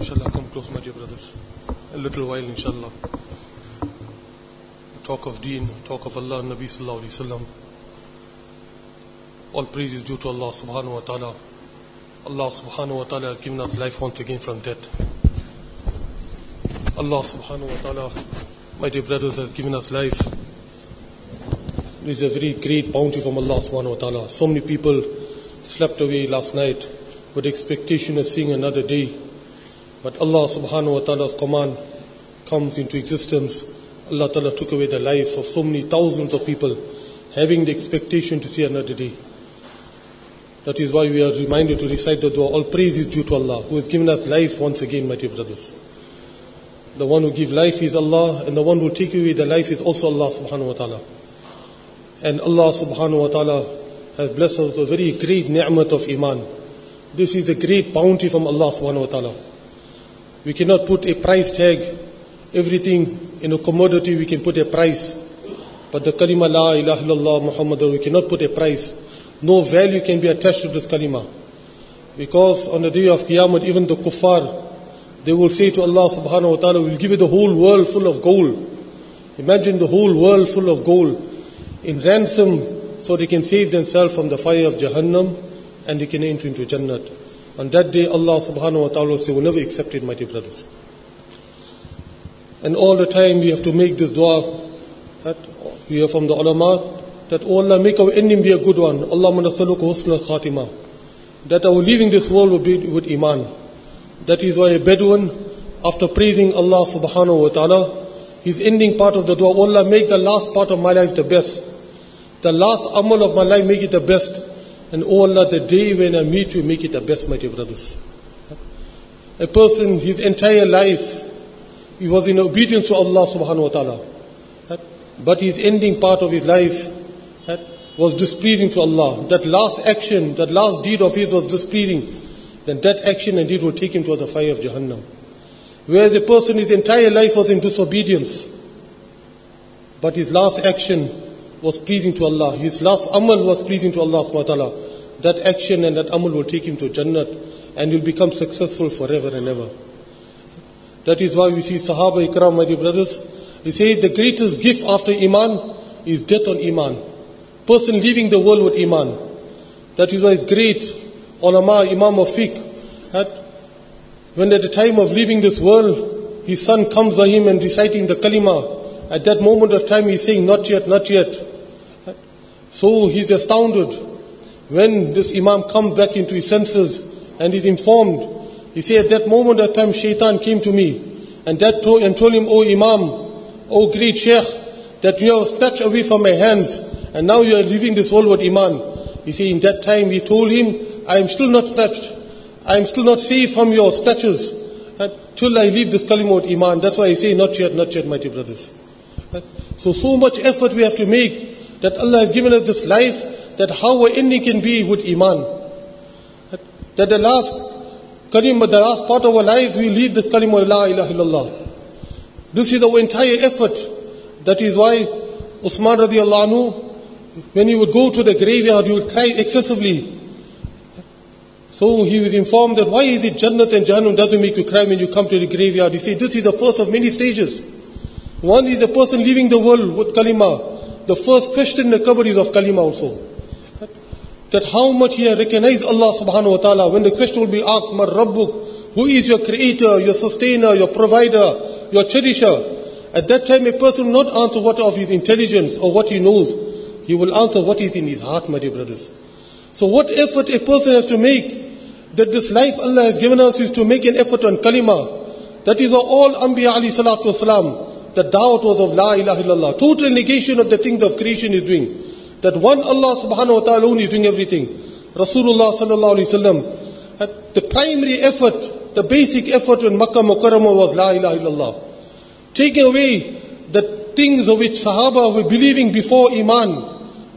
Inshallah, come close, my dear brothers. A little while, inshallah. Talk of deen, talk of Allah, Nabi sallallahu alayhi wasallam. All praise is due to Allah subhanahu wa ta'ala. Allah subhanahu wa ta'ala has given us life once again from death. Allah subhanahu wa ta'ala, my dear brothers, has given us life. This is a very great bounty from Allah subhanahu wa ta'ala. So many people slept away last night with expectation of seeing another day. But Allah subhanahu wa ta'ala's command comes into existence. Allah ta'ala took away the lives of so many thousands of people having the expectation to see another day. That is why we are reminded to recite the dua. All praise is due to Allah who has given us life once again, my dear brothers. The one who gives life is Allah and the one who will take away the life is also Allah subhanahu wa ta'ala. And Allah subhanahu wa ta'ala has blessed us with a very great ni'mat of iman. This is a great bounty from Allah subhanahu wa ta'ala. We cannot put a price tag. Everything in a commodity we can put a price. But the kalima la ilaha illallah Muhammad we cannot put a price. No value can be attached to this kalima. Because on the day of Qiyamah even the kuffar they will say to Allah subhanahu wa ta'ala, we'll give you the whole world full of gold. Imagine the whole world full of gold in ransom so they can save themselves from the fire of Jahannam and they can enter into Jannat. On that day, Allah subhanahu wa ta'ala will say, accept it, my dear brothers. And all the time we have to make this dua that we hear from the ulama that, oh Allah, make our ending be a good one. Allah manasaluka husna khatima. That our leaving this world will be with iman. That is why a Bedouin, after praising Allah subhanahu wa ta'ala, his ending part of the dua, oh Allah, make the last part of my life the best. The last amal of my life, make it the best. And oh Allah, the day when I meet you, make it the best, my dear brothers. A person, his entire life, he was in obedience to Allah subhanahu wa ta'ala. But his ending part of his life was displeasing to Allah. That last action, that last deed of his was displeasing. Then that action and deed will take him to the fire of Jahannam. Whereas a person, his entire life was in disobedience. But his last action was pleasing to Allah. His last amal was pleasing to Allah subhanahu wa ta'ala. That action and that amal will take him to Jannat and he will become successful forever and ever. That is why we see Sahaba Ikram, my dear brothers. They say the greatest gift after Iman is death on Iman. Person leaving the world with Iman. That is why it's great. Ulama, Imam of Fiqh, that when at the time of leaving this world, his son comes to him and reciting the kalima, at that moment of time he's saying, not yet, not yet. So he's astounded. When this Imam comes back into his senses and is informed, he said, at that moment of time, shaitan came to me and that told, and told him, Oh Imam, oh great Sheikh, that you have snatched away from my hands and now you are leaving this world with Iman. He said, in that time he told him, I am still not snatched. I am still not saved from your snatches till I leave this kalima with Iman. That's why I say, not yet, not yet, dear brothers. So, so much effort we have to make that Allah has given us this life, that how our ending can be with Iman. That the last kalima, the last part of our life, we leave this kalima, La ilaha illallah. This is our entire effort. That is why Usman radiallahu anhu, when he would go to the graveyard, he would cry excessively. So he was informed that why is it Jannat and Jahannam doesn't make you cry when you come to the graveyard? He said this is the first of many stages. One is the person leaving the world with kalima. The first question in the qabr is of kalima also. That how much he recognized Allah subhanahu wa ta'ala. When the question will be asked, Man Rabbuk, who is your creator, your sustainer, your provider, your cherisher? At that time a person will not answer what of his intelligence or what he knows. He will answer what is in his heart, my dear brothers. So what effort a person has to make that this life Allah has given us is to make an effort on kalima. That is all Anbiya alayhi salatu wasalam, the da'wat was of la ilaha illallah. Total negation of the things of creation is doing. That one Allah subhanahu wa ta'ala is doing everything. Rasulullah sallallahu alayhi wasallam, the primary effort, the basic effort in Makkah Mukarramah was la ilaha illallah. Taking away the things of which Sahaba were believing before Iman,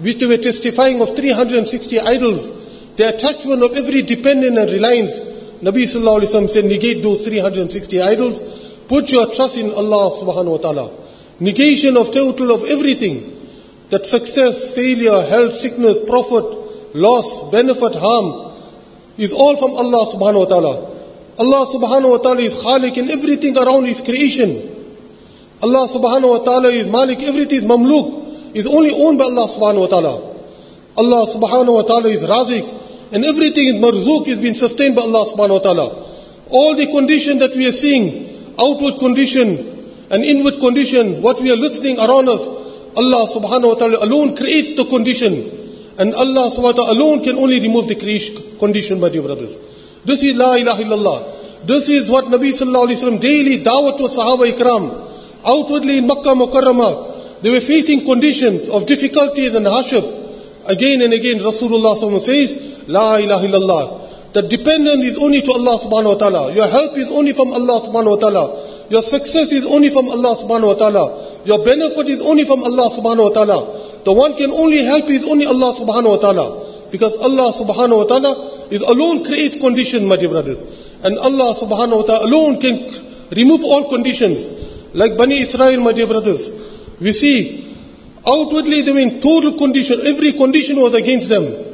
which they were testifying of 360 idols, the attachment of every dependent and reliance. Nabi sallallahu alayhi wa said, negate those 360 idols, put your trust in Allah subhanahu wa ta'ala. Negation of total of everything. That success, failure, health, sickness, profit, loss, benefit, harm, is all from Allah subhanahu wa ta'ala. Allah subhanahu wa ta'ala is Khalik in everything around His creation. Allah subhanahu wa ta'ala is Malik, everything is Mamluk, is only owned by Allah subhanahu wa ta'ala. Allah subhanahu wa ta'ala is Razik, and everything is Marzook, is being sustained by Allah subhanahu wa ta'ala. All the conditions that we are seeing, outward condition and inward condition, what we are listening around us, Allah subhanahu wa ta'ala alone creates the condition. And Allah subhanahu wa ta'ala alone can only remove the creation condition, my dear brothers. This is La ilaha illallah. This is what Nabi sallallahu alayhi wa sallam daily dawah to Sahaba ikram. Outwardly in Makkah Mukarramah, they were facing conditions of difficulties and hardship. Again and again, Rasulullah says, La ilaha illallah. The dependence is only to Allah subhanahu wa ta'ala. Your help is only from Allah subhanahu wa ta'ala. Your success is only from Allah subhanahu wa ta'ala. Your benefit is only from Allah subhanahu wa ta'ala. The one can only help is only Allah subhanahu wa ta'ala. Because Allah subhanahu wa ta'ala is alone creates conditions, my dear brothers. And Allah subhanahu wa ta'ala alone can remove all conditions. Like Bani Israel, my dear brothers. We see, outwardly they were in total condition. Every condition was against them.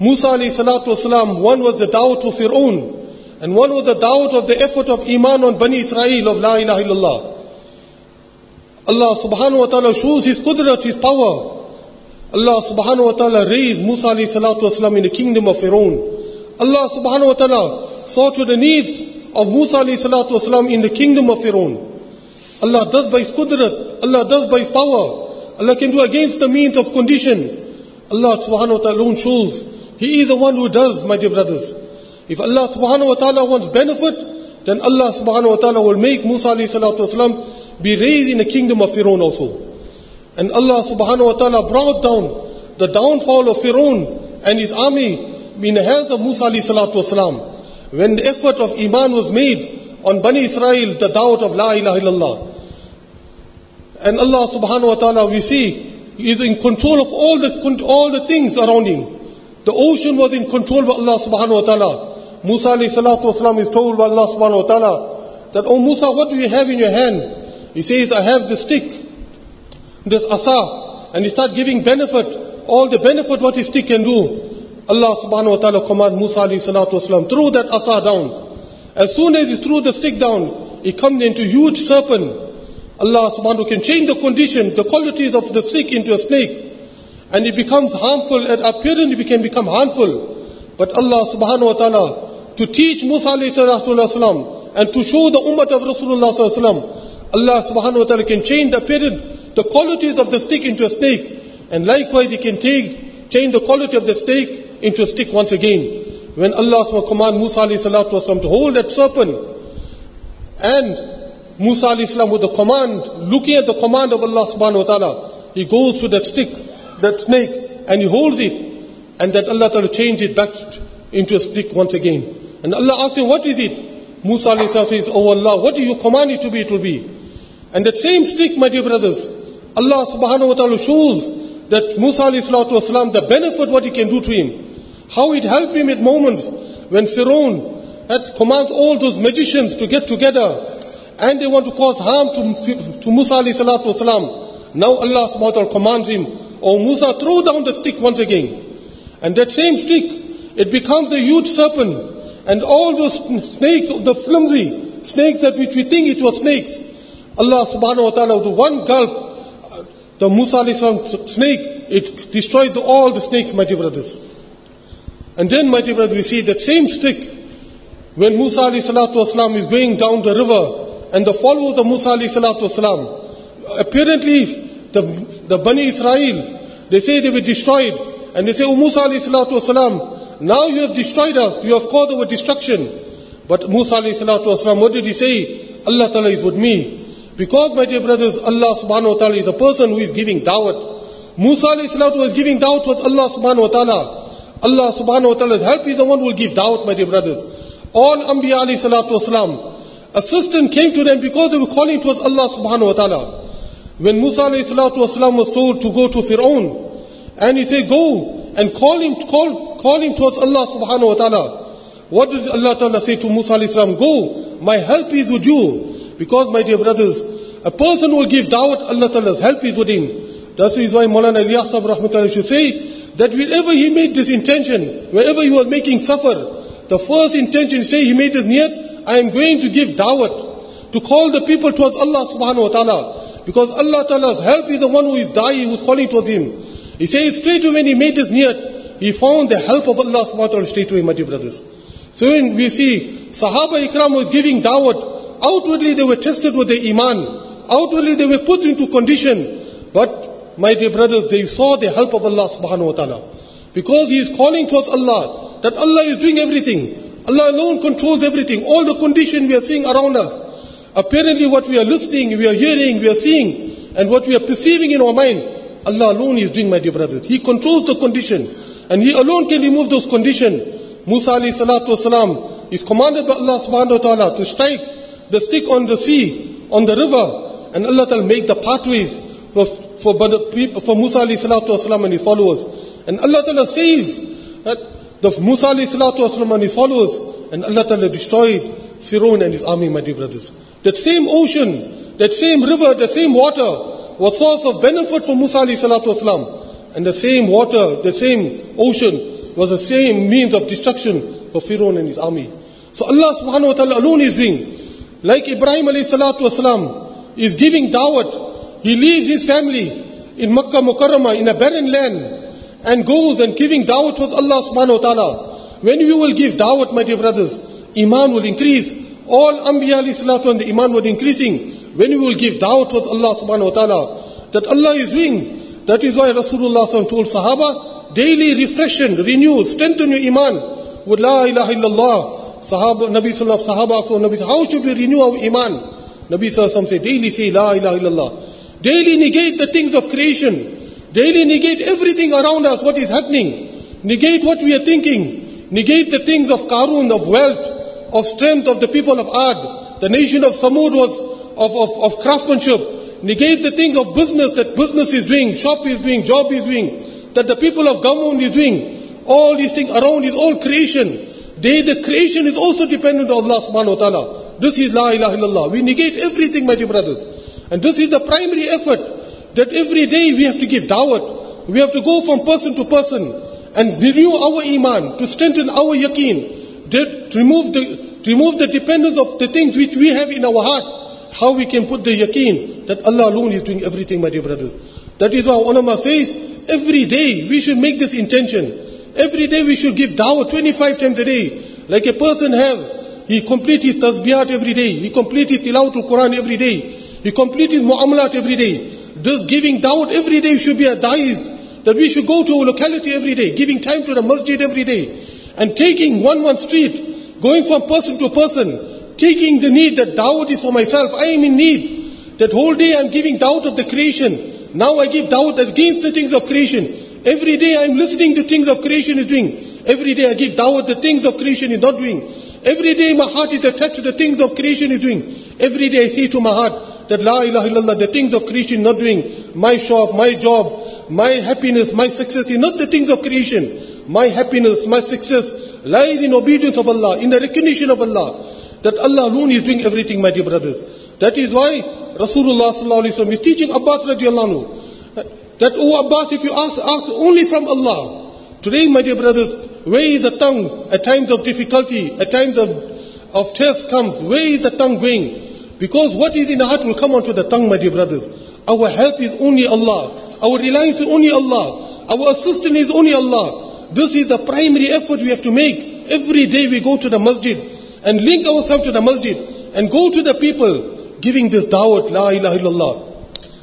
Musa alayhi salatu wasalam, one was the doubt of Fir'aun. And one was the doubt of the effort of Iman on Bani Israel of La ilaha illallah. Allah subhanahu wa ta'ala shows His qudrat, His power. Allah subhanahu wa ta'ala raised Musa alayhi salatu wasalam in the kingdom of Fir'aun. Allah subhanahu wa ta'ala saw to the needs of Musa alayhi salatu wasalam in the kingdom of Fir'aun. Allah does by His qudrat, Allah does by His power. Allah can do against the means of condition. Allah subhanahu wa ta'ala alone shows. He is the one who does, my dear brothers. If Allah subhanahu wa ta'ala wants benefit, then Allah subhanahu wa ta'ala will make Musa alayhi salatu wasalam be raised in the kingdom of Fir'aun also. And Allah subhanahu wa ta'ala brought down the downfall of Fir'aun and his army in the hands of Musa alayhi salatu wasalam. When the effort of Iman was made on Bani Israel, the doubt of La ilaha illallah. And Allah subhanahu wa ta'ala, we see, is in control of all the, all the things around Him. The ocean was in control by Allah subhanahu wa ta'ala. Musa alayhi salatu wasalam is told by Allah subhanahu wa ta'ala that, Oh Musa, what do you have in your hand? He says, I have the stick, this asa, and he start giving benefit, all the benefit what his stick can do. Allah subhanahu wa ta'ala command Musa alayhi salatu wasalam, throw that asa down. As soon as he threw the stick down, it comes into huge serpent. Allah subhanahu can change the condition, the qualities of the stick into a snake. And it becomes harmful, and apparently it can become harmful. But Allah subhanahu wa ta'ala, to teach Musa alayhi and to show the ummah of Rasulullah Allah subhanahu wa ta'ala can change the appearance, the qualities of the stick into a snake. And likewise, He can take, change the quality of the snake into a stick once again. When Allah subhanahu command Musa wasalam to hold that serpent, and Musa alayhi with the command, looking at the command of Allah subhanahu wa ta'ala, he goes to that stick, that snake, and he holds it, and that Allah ta'ala change it back into a stick once again. And Allah asks him, what is it? Musa says, oh Allah, what do you command it to be? It will be. And that same stick, my dear brothers, Allah subhanahu wa ta'ala shows that Musa wasalam, the benefit what he can do to him. How it helped him at moments when Pharaoh had commands all those magicians to get together and they want to cause harm to, to Musa. Now Allah subhanahu wa ta'ala commands him, Oh Musa, throw down the stick once again. And that same stick, it becomes a huge serpent. And all those snakes, the flimsy snakes that which we think it was snakes, Allah subhanahu wa ta'ala with one gulp, the Musa snake, it destroyed all the snakes, my dear brothers. And then, my dear brothers, we see that same stick, when Musa wasalam is going down the river, and the followers of Musa wasalam, apparently the, the Bani Israel, they say they were destroyed, and they say, Oh Musa wasalam, now you have destroyed us, you have caused our destruction. But Musa wasalam, what did he say? Allah ta'ala is with me. Because, my dear brothers, Allah subhanahu wa ta'ala is the person who is giving da'wat. Musa salatu was giving da'wat with Allah subhanahu wa ta'ala. Allah subhanahu wa ta'ala's help is the one who will give da'wat, my dear brothers. All Anbiya alayhi salatu wasalam, assistance came to them because they were calling towards Allah subhanahu wa ta'ala. When Musa wasalam was told to go to Fir'aun, and he said, go and call him, call, call him towards Allah subhanahu wa ta'ala. What did Allah ta'ala say to Musa salam? Go, my help is with you. Because, my dear brothers, a person will give da'wat, Allah ta'ala's help is with him. That is the reason why Maulana Ilyas rahmatullah should say that wherever he made this intention, wherever he was making safar, the first intention, say he made this niyat, I am going to give da'wat, to call the people towards Allah subhanahu wa ta'ala. Because Allah ta'ala's help is the one who is dying, who is calling towards him. He says straight away when he made niyat, he found the help of Allah subhanahu wa ta'ala straight away, my dear brothers. So when we see Sahaba Ikram was giving da'wat, outwardly they were tested with their iman. Outwardly they were put into condition. But my dear brothers, they saw the help of Allah subhanahu wa ta'ala. Because he is calling towards Allah, that Allah is doing everything. Allah alone controls everything. All the condition we are seeing around us. Apparently what we are listening, we are hearing, we are seeing, and what we are perceiving in our mind, Allah alone is doing, my dear brothers. He controls the condition. And He alone can remove those conditions. Musa alayhi salatu wasalam is commanded by Allah subhanahu wa ta'ala to strike the stick on the sea, on the river, and Allah will make the pathways for, for, for Musa alayhi salatu wasalam and his followers. And Allah ta'ala that the Musa alayhi salatu wasalam and his followers, and Allah ta'ala destroyed Pharaoh and his army, my dear brothers. That same ocean, that same river, the same water was source of benefit for Musa wasalam. And the same water, the same ocean was the same means of destruction for Pharaoh and his army. So Allah subhanahu wa ta'ala alone is doing. Like Ibrahim alayhi salatu wasalam is giving dawat. He leaves his family in Makkah Mukarramah in a barren land and goes and giving dawat towards Allah subhanahu wa ta'ala. When you will give dawat, my dear brothers, iman will increase. All Anbiya alayhi and the iman was increasing. When you will give dawat towards Allah subhanahu wa ta'ala, that Allah is doing. That is why Rasulullah told Sahaba, daily refreshen, renew, strengthen your iman with La ilaha illallah. Sahaba, Nabi Sallallahu Sahaba asked Nabi, how should we renew our iman? Nabi Sallallahu said, daily say La ilaha illallah. Daily negate the things of creation. Daily negate everything around us, what is happening. Negate what we are thinking. Negate the things of Karun, of wealth, of strength of the people of Ad. The nation of Samud was of, of, of craftsmanship. Negate the thing of business that business is doing, shop is doing, job is doing, that the people of government is doing. All these things around is all creation. They, the creation is also dependent on Allah subhanahu wa ta'ala. This is La ilaha illallah. We negate everything, my dear brothers. And this is the primary effort that every day we have to give da'wat. We have to go from person to person and renew our iman, to strengthen our yaqeen, remove the, remove the dependence of the things which we have in our heart. How we can put the yaqeen that Allah alone is doing everything, my dear brothers. That is why ulama says, every day we should make this intention. Every day we should give da'wah 25 times a day. Like a person have, he complete his tasbiyat every day. He complete his tilawatul Quran every day. He complete his mu'amalat every day. This giving da'wah every day should be a da'is. That we should go to a locality every day. Giving time to the masjid every day. And taking one one street. Going from person to person. Taking the need that da'wah is for myself. I am in need. That whole day I'm giving doubt of the creation. Now I give doubt against the things of creation. Every day I'm listening to things of creation is doing. Every day I give doubt the things of creation is not doing. Every day my heart is attached to the things of creation is doing. Every day I say to my heart that La ilaha illallah, the things of creation is not doing. My shop, my job, my happiness, my success is not the things of creation. My happiness, my success lies in obedience of Allah, in the recognition of Allah. That Allah alone is doing everything, my dear brothers. That is why Rasulullah is teaching Abbas radiallahu anhu that, oh Abbas, if you ask, ask only from Allah. Today, my dear brothers, where is the tongue at times of difficulty, at times of, of test comes, where is the tongue going? Because what is in the heart will come onto the tongue, my dear brothers. Our help is only Allah. Our reliance is only Allah. Our assistance is only Allah. This is the primary effort we have to make. Every day we go to the masjid and link ourselves to the masjid and go to the people giving this da'wat, la ilaha illallah.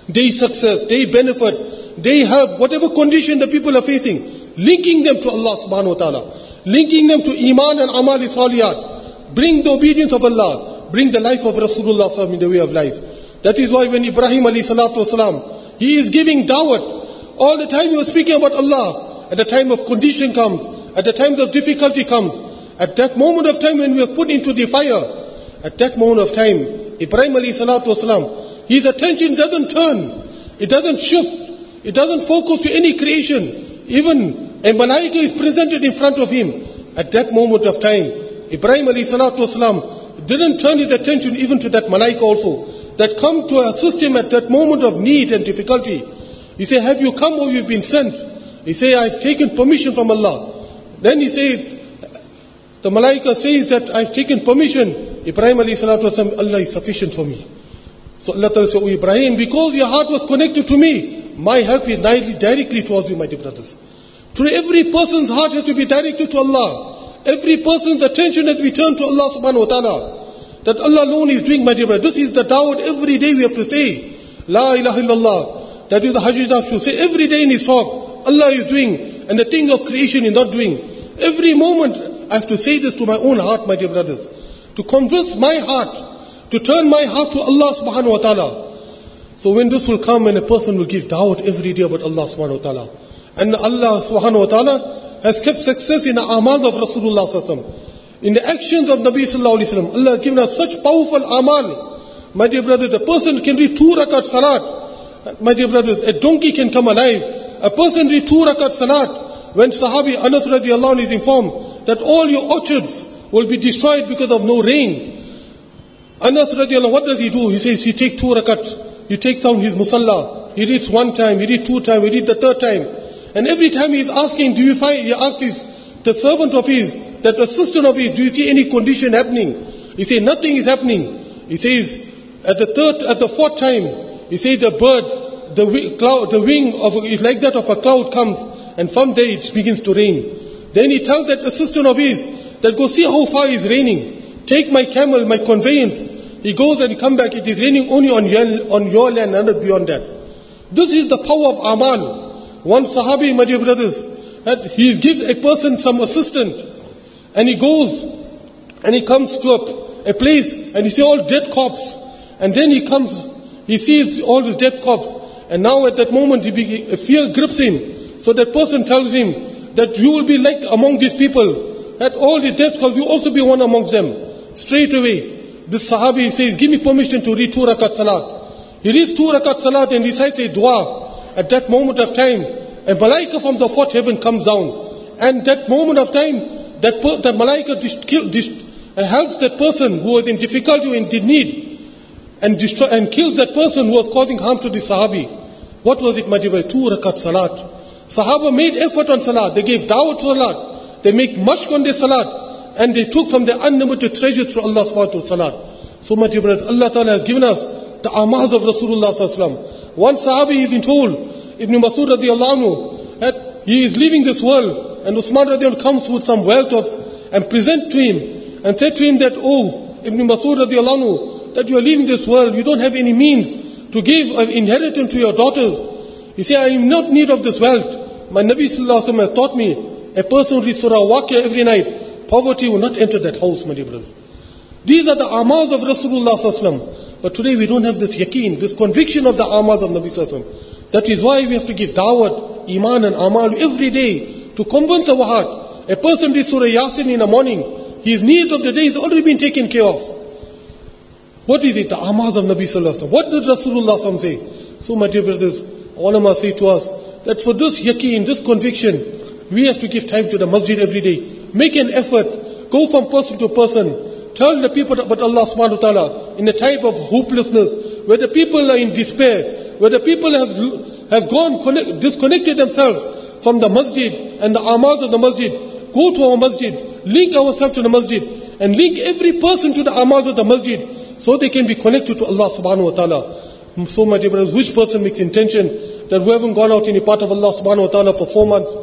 They success, they benefit, they have whatever condition the people are facing, linking them to Allah subhanahu wa ta'ala, linking them to Iman and Amal Saliyat. Bring the obedience of Allah, bring the life of Rasulullah in the way of life. That is why when Ibrahim alayhi salatu wasalam, he is giving da'wat. All the time he was speaking about Allah. At the time of condition comes, at the time of difficulty comes, at that moment of time when we are put into the fire, at that moment of time, Ibrahim alayhi salatu wasalam, his attention doesn't turn, it doesn't shift, it doesn't focus to any creation. Even a malaika is presented in front of him. At that moment of time, Ibrahim alayhi salatu wasalam didn't turn his attention even to that malaika also, that come to assist him at that moment of need and difficulty. He said, have you come or you've been sent? He say, I've taken permission from Allah. Then he said, the malaika says that I've taken permission. Ibrahim alayhi salatu wasalam, Allah is sufficient for me. So Allah Ta'ala said, Oh Ibrahim, because your heart was connected to me, my help is directly towards you, my dear brothers. Today every person's heart has to be directed to Allah. Every person's attention has to be turned to Allah subhanahu wa ta'ala. That Allah alone is doing, my dear brother. This is the da'wah every day we have to say. La ilaha illallah. That is the Hajj should say every day in his talk. Allah is doing and the thing of creation is not doing. Every moment I have to say this to my own heart, my dear brothers. To convince my heart, to turn my heart to Allah subhanahu wa ta'ala. So when this will come and a person will give da'wah every day about Allah subhanahu wa ta'ala. And Allah subhanahu wa ta'ala has kept success in the amals of Rasulullah sallallahu In the actions of Nabi sallallahu alayhi wa Allah has given us such powerful amal. My dear brothers, a person can read two rakat salat. My dear brothers, a donkey can come alive. A person read two rakat salat. When Sahabi Anas radiallahu anhu is informed that all your orchards will be destroyed because of no rain. Anas radiallahu what does he do? He says he take two rakat. He takes down his musalla. He reads one time, he reads two times, he reads the third time. And every time he is asking, do you find, he asks his, the servant of his, that assistant of his, do you see any condition happening? He says, nothing is happening. He says, at the third, at the fourth time, he says the bird, the cloud, the wing of, is like that of a cloud comes, and from there it begins to rain. Then he tells that assistant of his, that go see how far it's raining. Take my camel, my conveyance. He goes and come back. It is raining only on your, on your land and not beyond that. This is the power of Amal. One Sahabi, my dear brothers, that he gives a person some assistant, and he goes and he comes to a, a place and he sees all dead corpses. And then he comes, he sees all the dead corpses. And now at that moment, fear grips him. So that person tells him that you will be like among these people that all the death calls, you also be one amongst them. Straight away, this Sahabi says, give me permission to read two rakat salat. He reads two rakat salat and recites a dua. At that moment of time, a malaika from the fourth heaven comes down. And that moment of time, that, per, that malaika helps that person who was in difficulty and in need and, destroy, and kills that person who was causing harm to the Sahabi. What was it, dear? Two rakat salat. Sahaba made effort on salat. They gave dawah salat. They make much on their salat and they took from their unlimited treasure through Allah subhanahu wa salat. So much Allah Ta'ala has given us the amaz of Rasulullah sallallahu One sahabi is in told, Ibn Masud radiallahu anhu, that he is leaving this world and Usman radiallahu comes with some wealth of, and present to him and said to him that, oh, Ibn Masud radiallahu anhu, that you are leaving this world, you don't have any means to give an inheritance to your daughters. You say, I am not need of this wealth. My Nabi sallallahu alaihi has taught me a person reads Surah Waqia every night, poverty will not enter that house, my dear brothers. These are the amals of Rasulullah Sallallahu But today we don't have this yaqeen, this conviction of the amals of Nabi Sallallahu That is why we have to give da'wat, iman and amal every day to convince our heart. A person reads Surah Yasin in the morning, his needs of the day has already been taken care of. What is it? The amals of Nabi Sallallahu What did Rasulullah say? So my dear brothers, ulama say to us that for this yaqeen, this conviction, we have to give time to the masjid every day. Make an effort. Go from person to person. Tell the people about Allah subhanahu wa ta'ala in a type of hopelessness, where the people are in despair, where the people have, have gone, connect, disconnected themselves from the masjid and the amals of the masjid. Go to our masjid, link ourselves to the masjid, and link every person to the amals of the masjid, so they can be connected to Allah subhanahu wa ta'ala. So my dear brothers, which person makes intention that we haven't gone out any part of Allah subhanahu wa ta'ala for four months?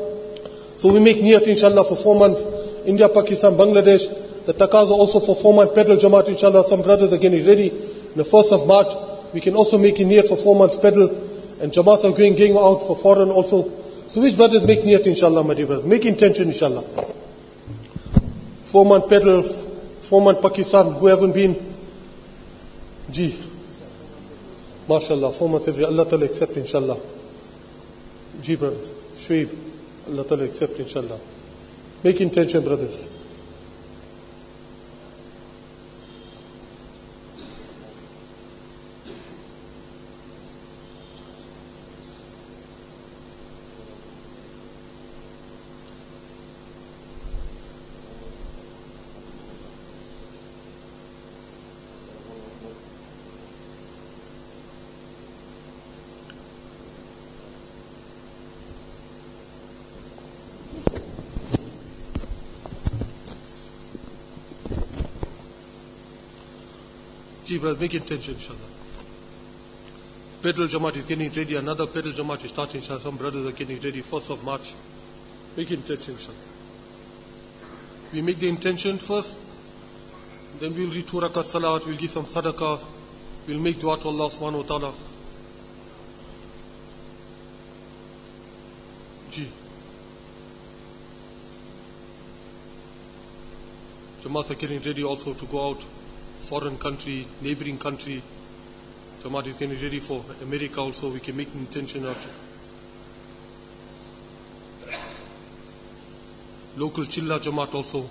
So we make niyat inshallah for four months. India, Pakistan, Bangladesh. The taqaza also for four months. Pedal Jamaat inshallah. Some brothers are getting ready. In the first of March, we can also make a niyat for four months pedal. And Jamaats are going, going out for foreign also. So which brothers make niyat inshallah, my dear brothers? Make intention inshallah. Four month pedal, four month Pakistan, who haven't been? Gee. MashaAllah, four months every, Allah Ta'ala accept inshallah. Gee brothers. Shuib. Allah Ta'ala accept inshallah. Make intention brothers. Ji brother, make intention, inshallah. Pedal Jamaat is getting ready. Another Pedal Jamaat is starting, inshallah. Some brothers are getting ready. 1st of March. Make intention, inshallah. We make the intention first. Then we'll read two rakat salawat. We'll give some sadaqah. We'll make dua to Allah subhanahu wa ta'ala. Ji. Jamaat are getting ready also to go out, foreign country, neighboring country. Jamaat is getting ready for America also. We can make the intention of local Chilla Jamaat also.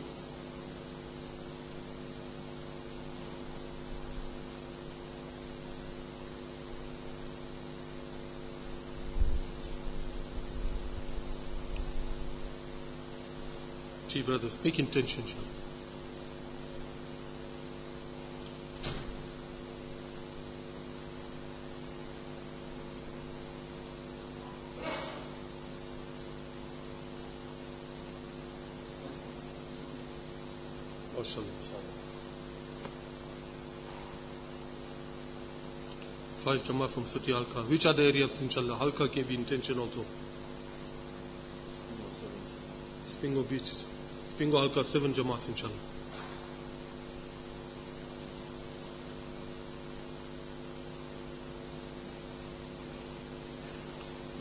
Gee, brothers, make intention. 5 Jama from City Halka. Which are the areas, inshallah? Halka gave intention also. Spingo Beach. Spingo Halka, 7 Jamaats, inshallah.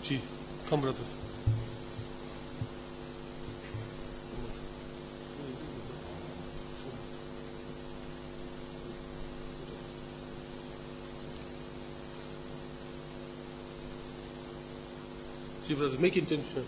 Gee, come brothers. Ji, brothers, make intention.